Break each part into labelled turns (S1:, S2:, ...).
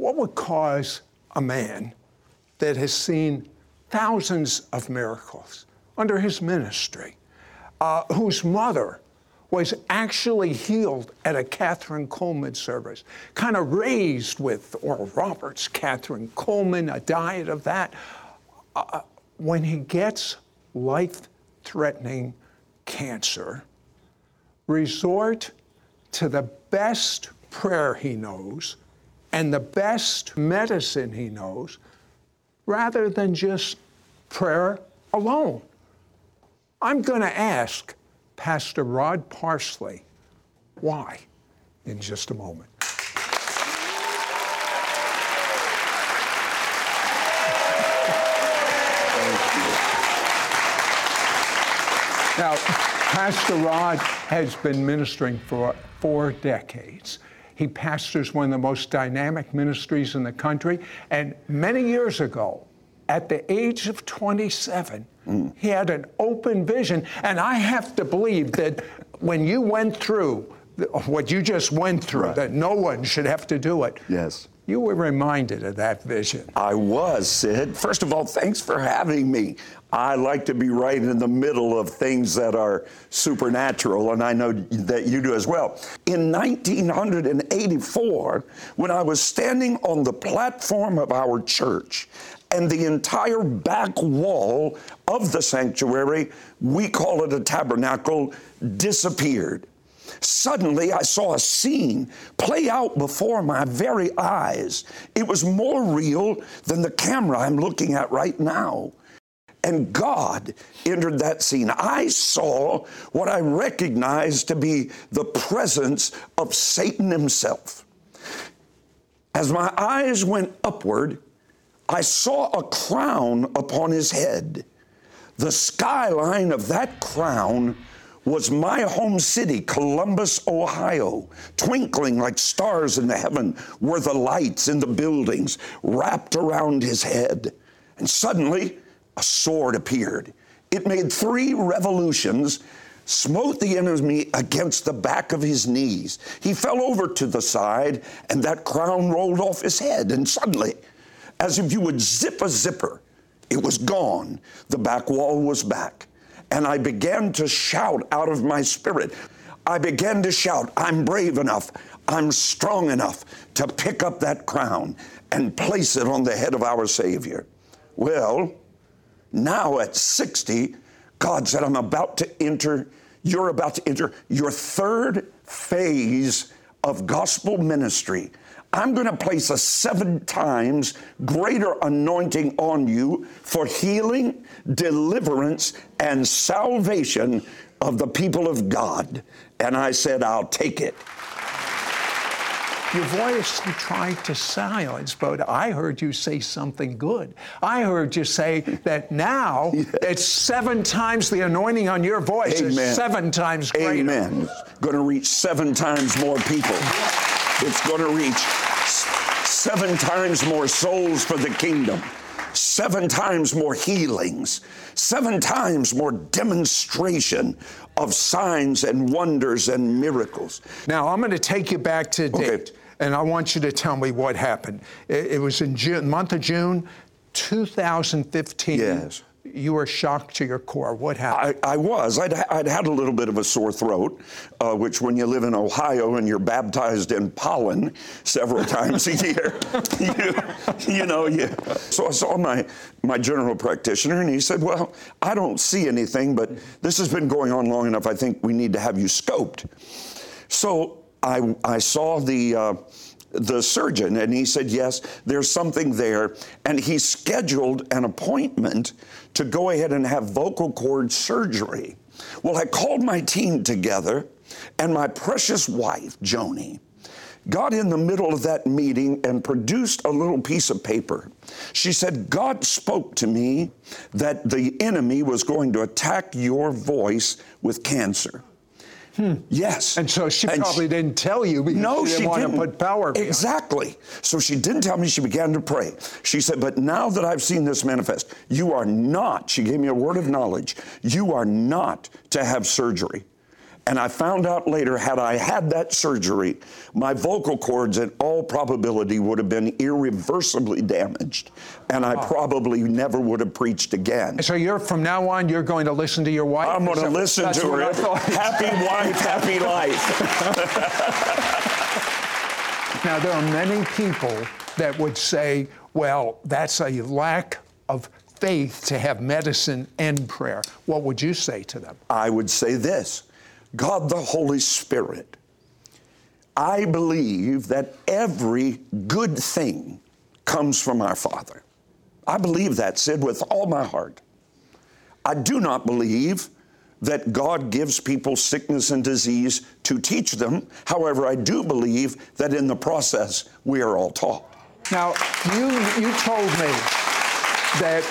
S1: What would cause a man that has seen thousands of miracles under his ministry, uh, whose mother was actually healed at a Kathryn Kuhlman service, kind of raised with Oral Roberts, Kathryn Kuhlman, a diet of that. Uh, when he gets life threatening cancer, resort to the best prayer he knows and the best medicine he knows rather than just prayer alone. I'm going to ask Pastor Rod Parsley why in just a moment. Now, Pastor Rod has been ministering for four decades. He pastors one of the most dynamic ministries in the country. And many years ago, at the age of 27, mm. he had an open vision. And I have to believe that when you went through what you just went through, right. that no one should have to do it.
S2: Yes.
S1: You were reminded of that vision.
S2: I was, Sid. First of all, thanks for having me. I like to be right in the middle of things that are supernatural, and I know that you do as well. In 1984, when I was standing on the platform of our church, and the entire back wall of the sanctuary, we call it a tabernacle, disappeared. Suddenly, I saw a scene play out before my very eyes. It was more real than the camera I'm looking at right now. And God entered that scene. I saw what I recognized to be the presence of Satan himself. As my eyes went upward, I saw a crown upon his head. The skyline of that crown was my home city, Columbus, Ohio. Twinkling like stars in the heaven were the lights in the buildings wrapped around his head. And suddenly, a sword appeared. It made three revolutions, smote the enemy against the back of his knees. He fell over to the side, and that crown rolled off his head. And suddenly, as if you would zip a zipper, it was gone. The back wall was back and I began to shout out of my spirit. I began to shout, I'm brave enough, I'm strong enough to pick up that crown and place it on the head of our Savior. Well, now at 60, God said, I'm about to enter, you're about to enter your third phase of gospel ministry. I'm going to place a seven times greater anointing on you for healing, deliverance, and salvation of the people of God. And I said, I'll take it.
S1: Your voice you tried to silence, but I heard you say something good. I heard you say that now yes. it's seven times the anointing on your voice Amen. is seven times greater.
S2: Amen. Going to reach seven times more people. It's going to reach seven times more souls for the kingdom, seven times more healings, seven times more demonstration of signs and wonders and miracles.
S1: Now, I'm going to take you back to date, okay. and I want you to tell me what happened. It, it was in June, month of June 2015.
S2: Yes.
S1: You were shocked to your core. What happened?
S2: I, I was. I'd, I'd, had a little bit of a sore throat, uh, which when you live in Ohio and you're baptized in pollen several times a year, you, you know, you. So I saw my, my general practitioner and he said, Well, I don't see anything, but this has been going on long enough. I think we need to have you scoped. So I, I saw the. Uh, the surgeon and he said, Yes, there's something there. And he scheduled an appointment to go ahead and have vocal cord surgery. Well, I called my team together, and my precious wife, Joni, got in the middle of that meeting and produced a little piece of paper. She said, God spoke to me that the enemy was going to attack your voice with cancer.
S1: Hmm.
S2: Yes.
S1: And so she and probably she, didn't tell you because no, she didn't she want didn't. to put power behind.
S2: Exactly. So she didn't tell me. She began to pray. She said, But now that I've seen this manifest, you are not, she gave me a word of knowledge, you are not to have surgery. And I found out later, had I had that surgery, my vocal cords, in all probability, would have been irreversibly damaged. And I probably never would have preached again.
S1: So you're from now on, you're going to listen to your wife?
S2: I'm going to listen to her. Happy wife, happy life.
S1: now, there are many people that would say, well, that's a lack of faith to have medicine and prayer. What would you say to them?
S2: I would say this God the Holy Spirit. I believe that every good thing comes from our Father. I believe that, Sid, with all my heart. I do not believe that God gives people sickness and disease to teach them. However, I do believe that in the process, we are all taught.
S1: Now, you, you told me that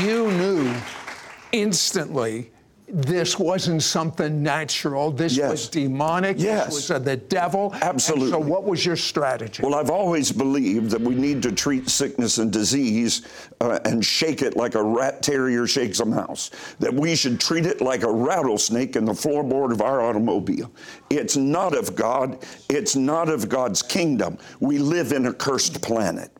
S1: you knew instantly this wasn't something natural. This yes. was demonic.
S2: Yes.
S1: This was the devil.
S2: Absolutely.
S1: And so, what was your strategy?
S2: Well, I've always believed that we need to treat sickness and disease uh, and shake it like a rat terrier shakes a mouse. That we should treat it like a rattlesnake in the floorboard of our automobile. It's not of God. It's not of God's kingdom. We live in a cursed planet.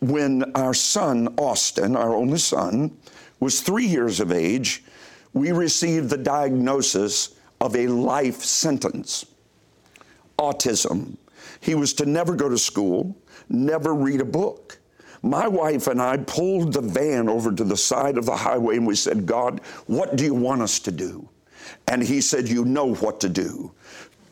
S2: When our son, Austin, our only son, was three years of age, we received the diagnosis of a life sentence autism. He was to never go to school, never read a book. My wife and I pulled the van over to the side of the highway and we said, God, what do you want us to do? And he said, You know what to do.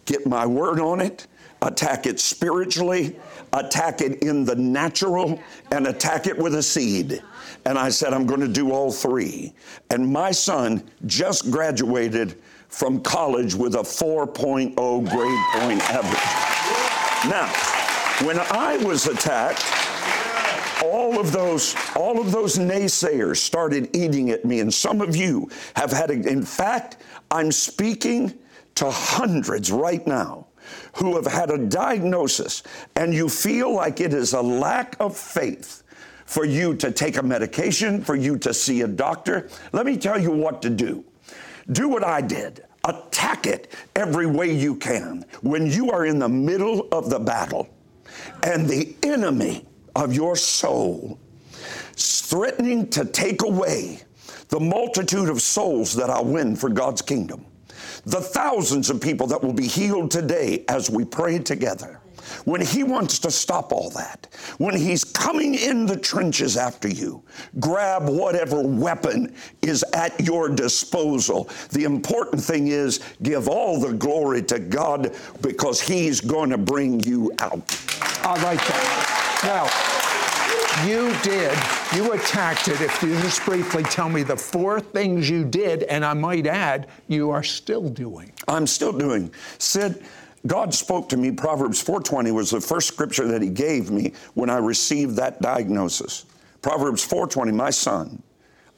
S2: Get my word on it, attack it spiritually, attack it in the natural, and attack it with a seed. And I said, I'm going to do all three. And my son just graduated from college with a 4.0 grade point average. Now, when I was attacked, all of those all of those naysayers started eating at me and some of you have had a, in fact i'm speaking to hundreds right now who have had a diagnosis and you feel like it is a lack of faith for you to take a medication, for you to see a doctor. Let me tell you what to do. Do what I did. Attack it every way you can. When you are in the middle of the battle and the enemy of your soul threatening to take away the multitude of souls that I'll win for God's kingdom, the thousands of people that will be healed today as we pray together when He wants to stop all that, when He's coming in the trenches after you, grab whatever weapon is at your disposal. The important thing is give all the glory to God because He's going to bring you out.
S1: I like that. Now, you did, you attacked it. If you just briefly tell me the four things you did, and I might add, you are still doing.
S2: I'm still doing. Sid, God spoke to me. Proverbs 4:20 was the first scripture that he gave me when I received that diagnosis. Proverbs 4:20, my son,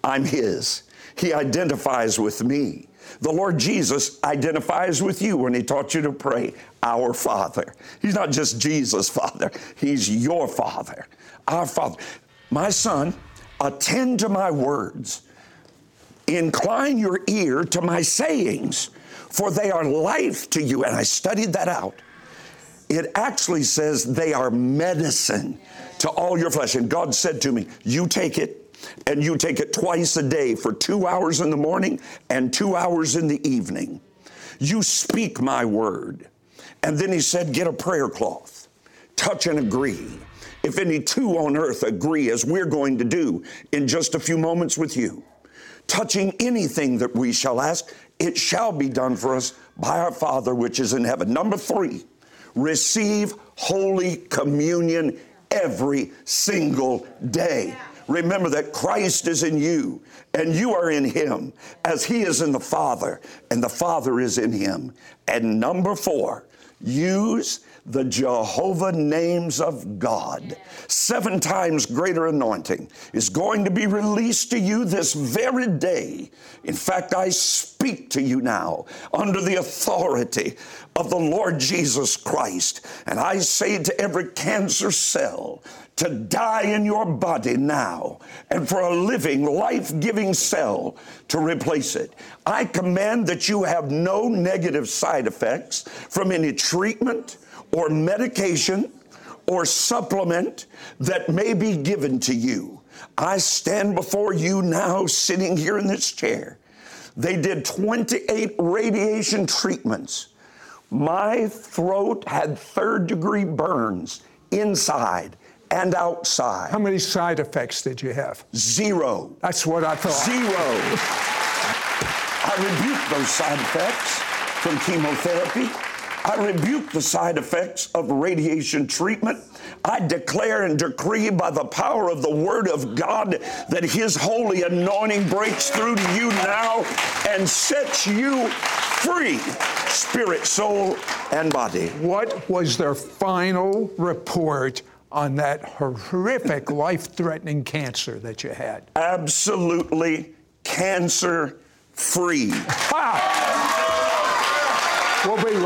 S2: I'm his. He identifies with me. The Lord Jesus identifies with you when he taught you to pray, Our Father. He's not just Jesus' Father, He's your Father. Our Father. My son, attend to my words. Incline your ear to my sayings for they are life to you. And I studied that out. It actually says they are medicine to all your flesh. And God said to me, You take it and you take it twice a day for two hours in the morning and two hours in the evening. You speak my word. And then he said, Get a prayer cloth, touch and agree. If any two on earth agree, as we're going to do in just a few moments with you, touching anything that we shall ask, it shall be done for us by our Father which is in heaven. Number three, receive Holy Communion every single day. Remember that Christ is in you and you are in Him as He is in the Father and the Father is in Him. And number four, use the Jehovah names of God. Seven times greater anointing is going to be released to you this very day. In fact, I speak to you now under the authority of the Lord Jesus Christ. And I say to every cancer cell, to die in your body now and for a living, life giving cell to replace it. I command that you have no negative side effects from any treatment or medication or supplement that may be given to you. I stand before you now, sitting here in this chair. They did 28 radiation treatments. My throat had third degree burns inside and outside.
S1: How many side effects did you have?
S2: Zero.
S1: That's what I thought.
S2: Zero. I rebuke those side effects from chemotherapy. I rebuke the side effects of radiation treatment. I declare and decree by the power of the Word of God that His holy anointing breaks through to you now and sets you free, spirit, soul, and body.
S1: What was their final report on that horrific, life threatening cancer that you had?
S2: Absolutely cancer free.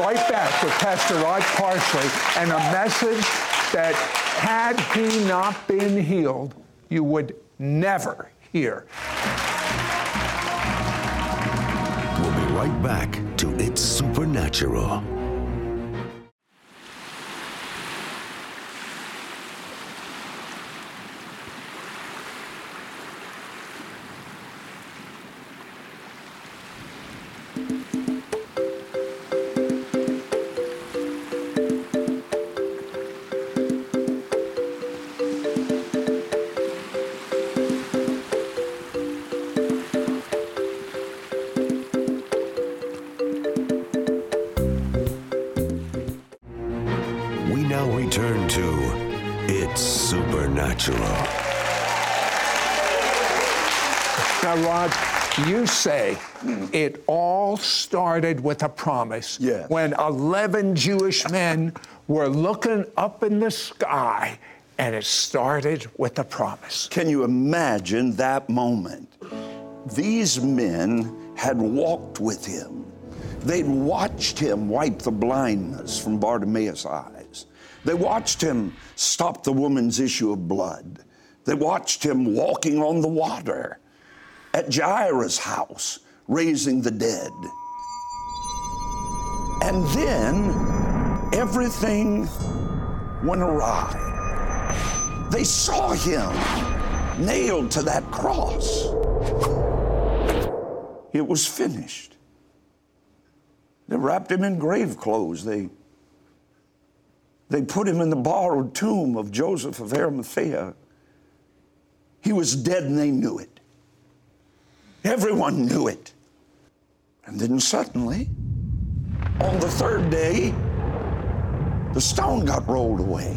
S1: Right back with Pastor Rod Parsley and a message that, had he not been healed, you would never hear.
S3: We'll be right back to It's Supernatural.
S1: You say it all started with a promise.
S2: Yes.
S1: When 11 Jewish men were looking up in the sky, and it started with a promise.
S2: Can you imagine that moment? These men had walked with him. They'd watched him wipe the blindness from Bartimaeus' eyes. They watched him stop the woman's issue of blood. They watched him walking on the water at Jairus' house, raising the dead. And then everything went awry. They saw him nailed to that cross. It was finished. They wrapped him in grave clothes. They, they put him in the borrowed tomb of Joseph of Arimathea. He was dead and they knew it. Everyone knew it. And then suddenly, on the third day, the stone got rolled away.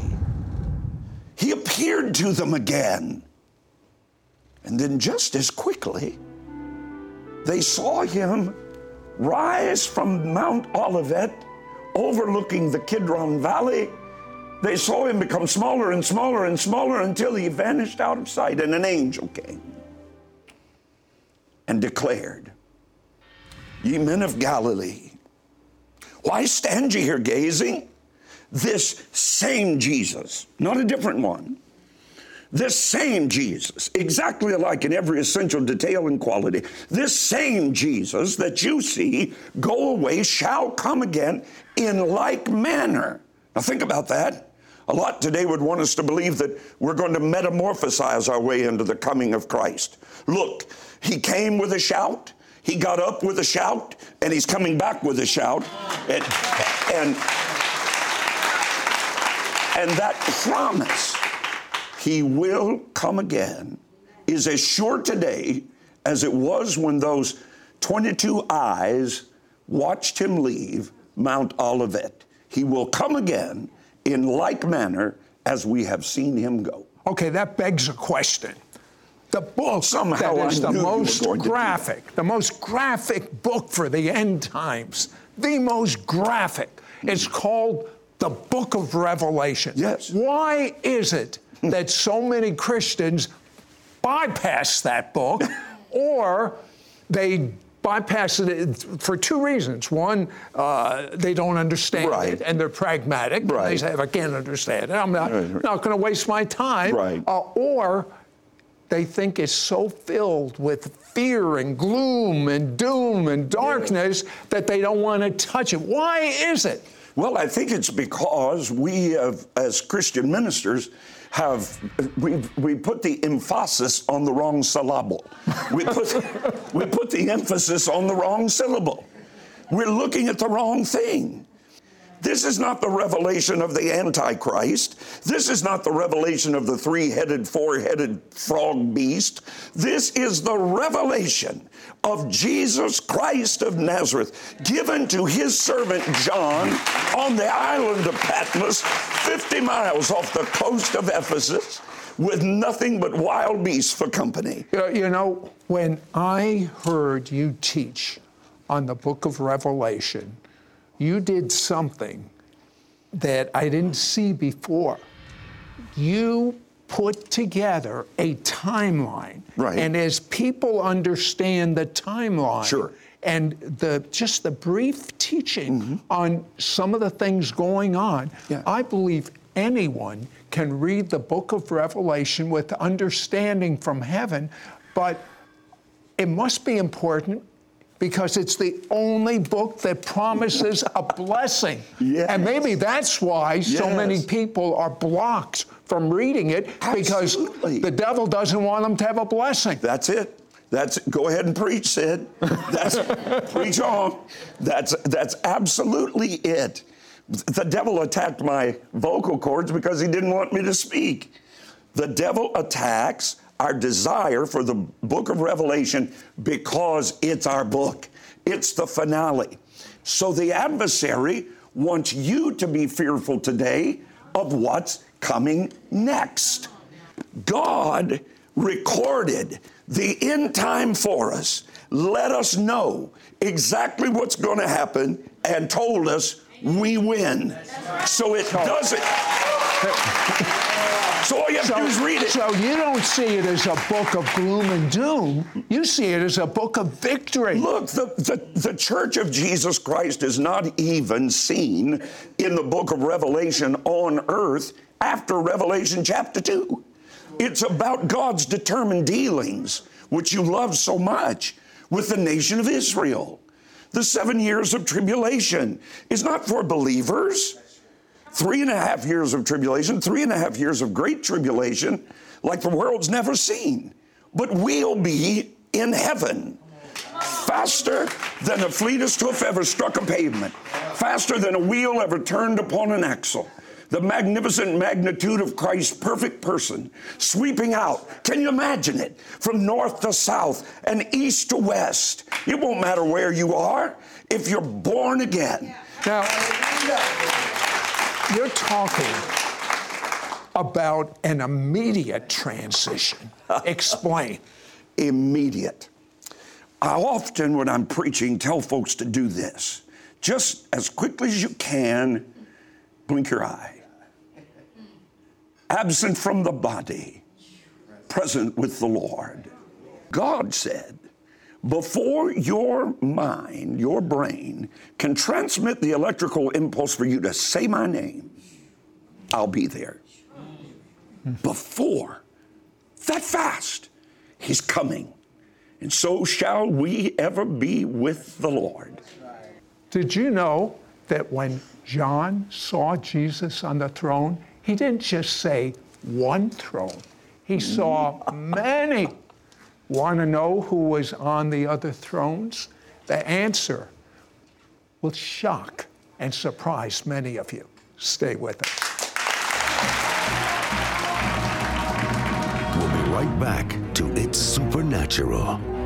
S2: He appeared to them again. And then, just as quickly, they saw him rise from Mount Olivet, overlooking the Kidron Valley. They saw him become smaller and smaller and smaller until he vanished out of sight, and an angel came and declared, Ye men of Galilee, why stand ye here gazing? This same Jesus, not a different one, this same Jesus, exactly alike in every essential detail and quality, this same Jesus that you see go away shall come again in like manner. Now think about that. A lot today would want us to believe that we're going to metamorphosize our way into the coming of Christ. Look, he came with a shout, he got up with a shout, and he's coming back with a shout. And, and, and that promise, he will come again, is as sure today as it was when those 22 eyes watched him leave Mount Olivet. He will come again in like manner as we have seen him go.
S1: Okay, that begs a question. The book
S2: Somehow
S1: that is
S2: I
S1: the
S2: knew you were
S1: most
S2: going to do
S1: graphic, the most graphic book for the end times, the most graphic. It's called the Book of Revelation.
S2: Yes.
S1: Why is it that so many Christians bypass that book or they bypass it for two reasons. One, uh, they don't understand
S2: Right.
S1: it and they're pragmatic.
S2: Right.
S1: They say, I can't understand it, I'm not,
S2: Right.
S1: not going to waste my time.
S2: Right.
S1: Uh, or they think it's so filled with fear and gloom and doom and darkness that they don't want to touch it. Why is it?
S2: Well, I think it's because we, have, as Christian ministers, have we, we put the emphasis on the wrong syllable. We put, we put the emphasis on the wrong syllable. We're looking at the wrong thing. This is not the revelation of the Antichrist. This is not the revelation of the three headed, four headed frog beast. This is the revelation of Jesus Christ of Nazareth, given to his servant John on the island of Patmos, 50 miles off the coast of Ephesus, with nothing but wild beasts for company.
S1: You know, when I heard you teach on the book of Revelation, you did something that I didn't see before. You put together a timeline.
S2: Right.
S1: And as people understand the timeline,
S2: Sure.
S1: and the just the brief teaching on some of the things going on,
S2: Mm-hmm. Yeah.
S1: I believe anyone can read the book of Revelation with understanding from heaven, but it must be important because it's the only book that promises a blessing.
S2: Yes.
S1: And maybe that's why so many people are blocked from reading it because the devil doesn't want them to have a blessing.
S2: That's it. That's go ahead and preach, Sid. That's preach on. That's that's absolutely it. The devil attacked my vocal cords because he didn't want me to speak. The devil attacks our desire for the book of Revelation because it's our book. It's the finale. So the adversary wants you to be fearful today of what's coming next. God recorded the end time for us, let us know exactly what's going to happen, and told us we win. So it doesn't. So all you have to do is read it.
S1: So you don't see it as a book of gloom and doom. You see it as a book of victory.
S2: Look, the, the, the Church of Jesus Christ is not even seen in the book of Revelation on earth after Revelation chapter 2. It's about God's determined dealings, which you love so much, with the nation of Israel. The seven years of tribulation is not for believers. Three and a half years of tribulation, three and a half years of great tribulation, like the world's never seen. But we'll be in heaven faster than the fleetest hoof ever struck a pavement, faster than a wheel ever turned upon an axle. The magnificent magnitude of Christ's perfect person sweeping out. Can you imagine it? From north to south and east to west. It won't matter where you are if you're born again.
S1: Now, you're talking about an immediate transition. Explain.
S2: immediate. I often, when I'm preaching, tell folks to do this. Just as quickly as you can, blink your eye. Absent from the body, present with the Lord. God said, before your mind, your brain, can transmit the electrical impulse for you to say my name, I'll be there. Before that fast, He's coming. And so shall we ever be with the Lord.
S1: Did you know that when John saw Jesus on the throne, he didn't just say one throne, he saw many. Want to know who was on the other thrones? The answer will shock and surprise many of you. Stay with us.
S3: We'll be right back to It's Supernatural.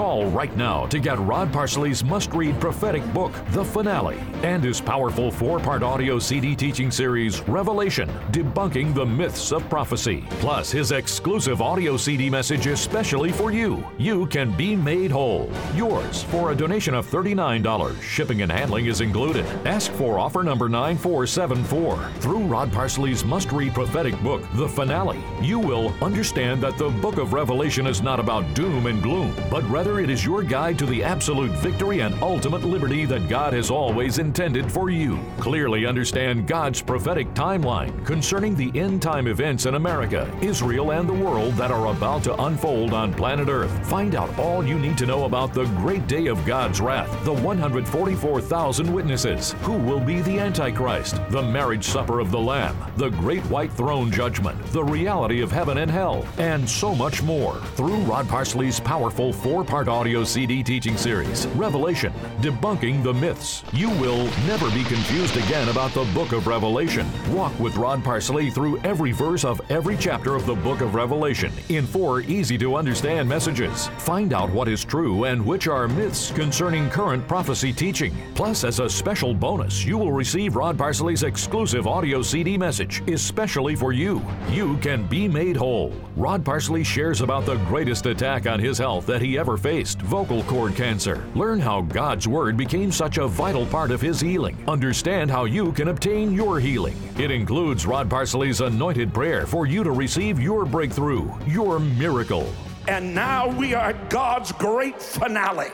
S4: Call right now to get Rod Parsley's must read prophetic book, The Finale, and his powerful four part audio CD teaching series, Revelation Debunking the Myths of Prophecy, plus his exclusive audio CD message especially for you. You can be made whole. Yours for a donation of $39. Shipping and handling is included. Ask for offer number 9474. Through Rod Parsley's must read prophetic book, The Finale, you will understand that the book of Revelation is not about doom and gloom, but rather it is your guide to the absolute victory and ultimate liberty that God has always intended for you. Clearly understand God's prophetic timeline concerning the end time events in America, Israel, and the world that are about to unfold on planet Earth. Find out all you need to know about the great day of God's wrath, the 144,000 witnesses, who will be the Antichrist, the marriage supper of the Lamb, the great white throne judgment, the reality of heaven and hell, and so much more through Rod Parsley's powerful four part audio CD teaching series, Revelation Debunking the Myths. You will never be confused again about the book of Revelation. Walk with Rod Parsley through every verse of every chapter of the book of Revelation in four easy to understand messages. Find out what is true and which are myths concerning current prophecy teaching. Plus, as a special bonus, you will receive Rod Parsley's exclusive audio CD message, especially for you. You can be made whole. Rod Parsley shares about the greatest attack on his health that he ever faced vocal cord cancer. Learn how God's Word became such a vital part of his healing. Understand how you can obtain your healing. It includes Rod Parsley's anointed prayer for you to receive your breakthrough, your miracle.
S2: And now we are at God's great finale.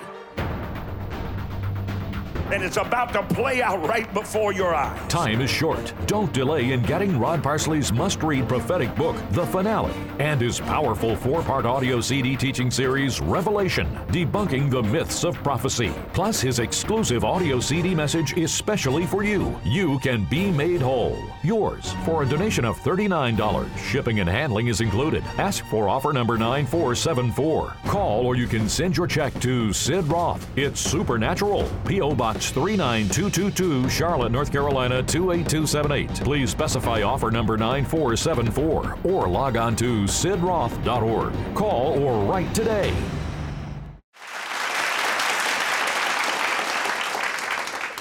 S2: And it's about to play out right before your eyes.
S4: Time is short. Don't delay in getting Rod Parsley's must read prophetic book, The Finale, and his powerful four part audio CD teaching series, Revelation Debunking the Myths of Prophecy. Plus, his exclusive audio CD message especially for you. You can be made whole. Yours for a donation of $39. Shipping and handling is included. Ask for offer number 9474. Call or you can send your check to Sid Roth. It's Supernatural. P.O. Box 39222, Charlotte, North Carolina 28278. Please specify offer number 9474 or log on to sidroth.org. Call or write today.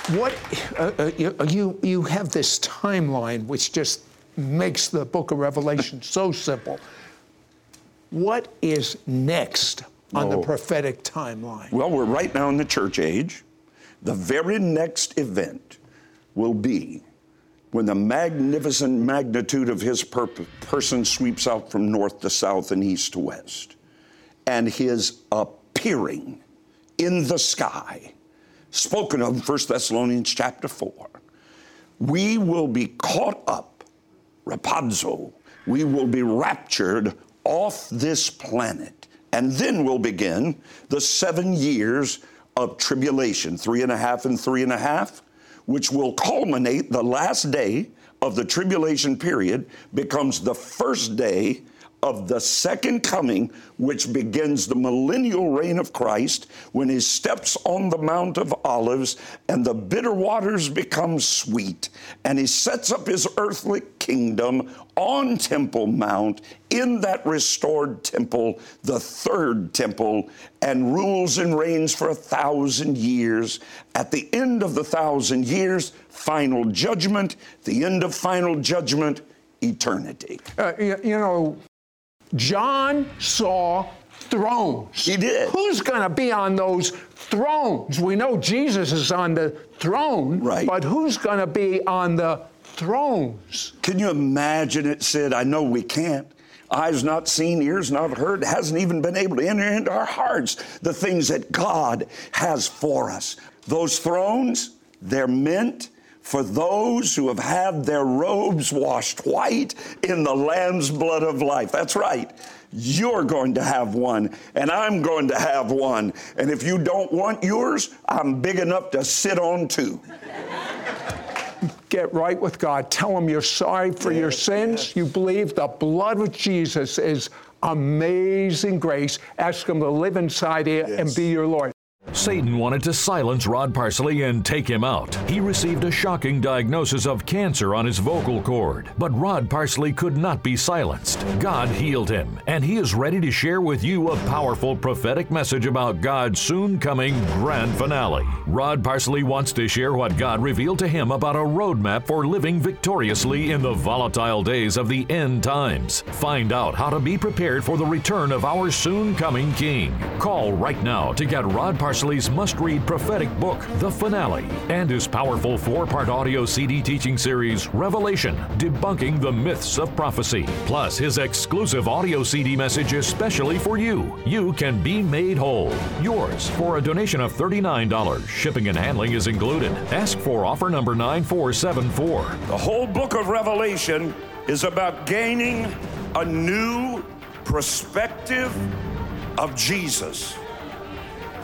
S1: What uh, uh, you, you you have this timeline which just makes the book of Revelation so simple. What is next on the
S2: Oh.
S1: prophetic timeline?
S2: Well, we're right now in the church age. The very next event will be when the magnificent magnitude of his per- person sweeps out from north to south and east to west, and his appearing in the sky, spoken of in 1 Thessalonians chapter 4. We will be caught up, harpazo, we will be raptured off this planet. And then will begin the seven years of tribulation, three and a half and three and a half, which will culminate the last day of the tribulation period, becomes the first day of the second coming, which begins the millennial reign of Christ when he steps on the Mount of Olives and the bitter waters become sweet. And he sets up his earthly kingdom on Temple Mount in that restored temple, the third temple, and rules and reigns for a thousand years. At the end of the thousand years, final judgment. The end of final judgment, eternity.
S1: Uh, you, you know, John saw thrones.
S2: He did.
S1: Who's going to be on those thrones? We know Jesus is on the throne,
S2: Right.
S1: but who's going to be on the thrones?
S2: Can you imagine it, Sid? I know we can't. Eyes not seen, ears not heard, hasn't even been able to enter into our hearts the things that God has for us. Those thrones, they're meant for those who have had their robes washed white in the Lamb's blood of life. That's right. You're going to have one, and I'm going to have one. And if you don't want yours, I'm big enough to sit on two.
S1: get right with God. Tell Him you're sorry for yes, your sins. Yes. You believe the blood of Jesus is amazing grace. Ask Him to live inside you yes. and be your Lord.
S4: Satan wanted to silence Rod Parsley and take him out. He received a shocking diagnosis of cancer on his vocal cord. But Rod Parsley could not be silenced. God healed him, and he is ready to share with you a powerful prophetic message about God's soon coming grand finale. Rod Parsley wants to share what God revealed to him about a roadmap for living victoriously in the volatile days of the end times. Find out how to be prepared for the return of our soon coming King. Call right now to get Rod Parsley Parsley's must read prophetic book, The Finale, and his powerful four part audio CD teaching series, Revelation Debunking the Myths of Prophecy, plus his exclusive audio CD message especially for you. You can be made whole. Yours for a donation of $39. Shipping and handling is included. Ask for offer number 9474.
S2: The whole book of Revelation is about gaining a new perspective of Jesus.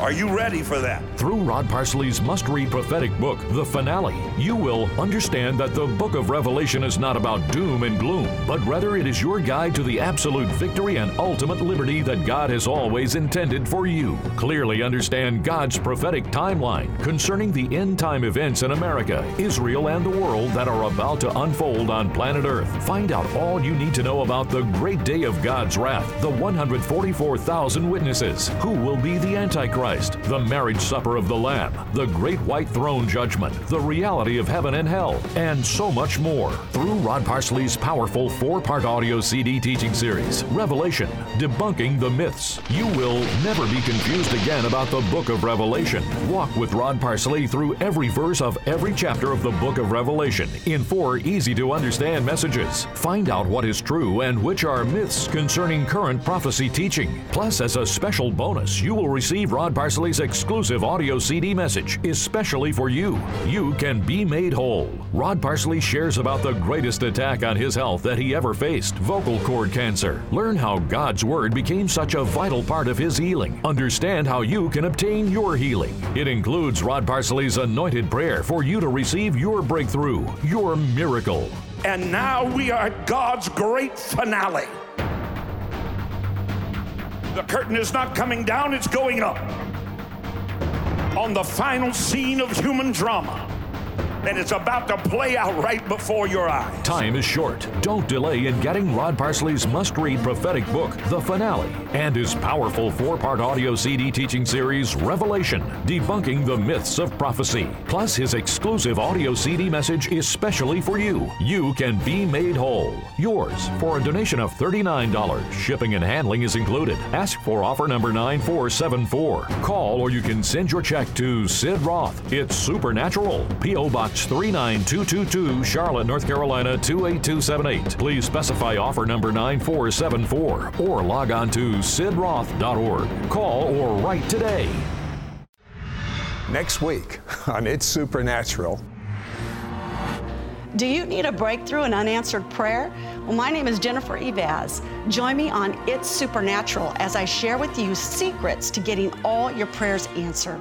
S2: Are you ready for that?
S4: Through Rod Parsley's must read prophetic book, The Finale, you will understand that the book of Revelation is not about doom and gloom, but rather it is your guide to the absolute victory and ultimate liberty that God has always intended for you. Clearly understand God's prophetic timeline concerning the end time events in America, Israel, and the world that are about to unfold on planet Earth. Find out all you need to know about the great day of God's wrath, the 144,000 witnesses, who will be the Antichrist Christ, the marriage supper of the Lamb, the great white throne judgment, the reality of heaven and hell, and so much more through Rod Parsley's powerful four part audio CD teaching series, Revelation Debunking the Myths. You will never be confused again about the book of Revelation. Walk with Rod Parsley through every verse of every chapter of the book of Revelation in four easy to understand messages. Find out what is true and which are myths concerning current prophecy teaching. Plus, as a special bonus, you will receive Rod Parsley's exclusive audio CD message, is specially for you. You can be made whole. Rod Parsley shares about the greatest attack on his health that he ever faced vocal cord cancer. Learn how God's Word became such a vital part of his healing. Understand how you can obtain your healing. It includes Rod Parsley's anointed prayer for you to receive your breakthrough, your miracle.
S2: And now we are at God's great finale. The curtain is not coming down, it's going up on the final scene of human drama and it's about to play out right before your eyes.
S4: Time is short. Don't delay in getting Rod Parsley's must read prophetic book, The Finale, and his powerful four part audio CD teaching series, Revelation Debunking the Myths of Prophecy. Plus, his exclusive audio CD message is specially for you. You can be made whole. Yours for a donation of $39. Shipping and handling is included. Ask for offer number 9474. Call or you can send your check to Sid Roth. It's Supernatural. P.O. Box Box 39222, Charlotte, North Carolina 28278. Please specify offer number 9474 or log on to sidroth.org. Call or write today.
S1: Next week on It's Supernatural.
S5: Do you need a breakthrough in unanswered prayer? Well, my name is Jennifer Eivaz. Join me on It's Supernatural as I share with you secrets to getting all your prayers answered.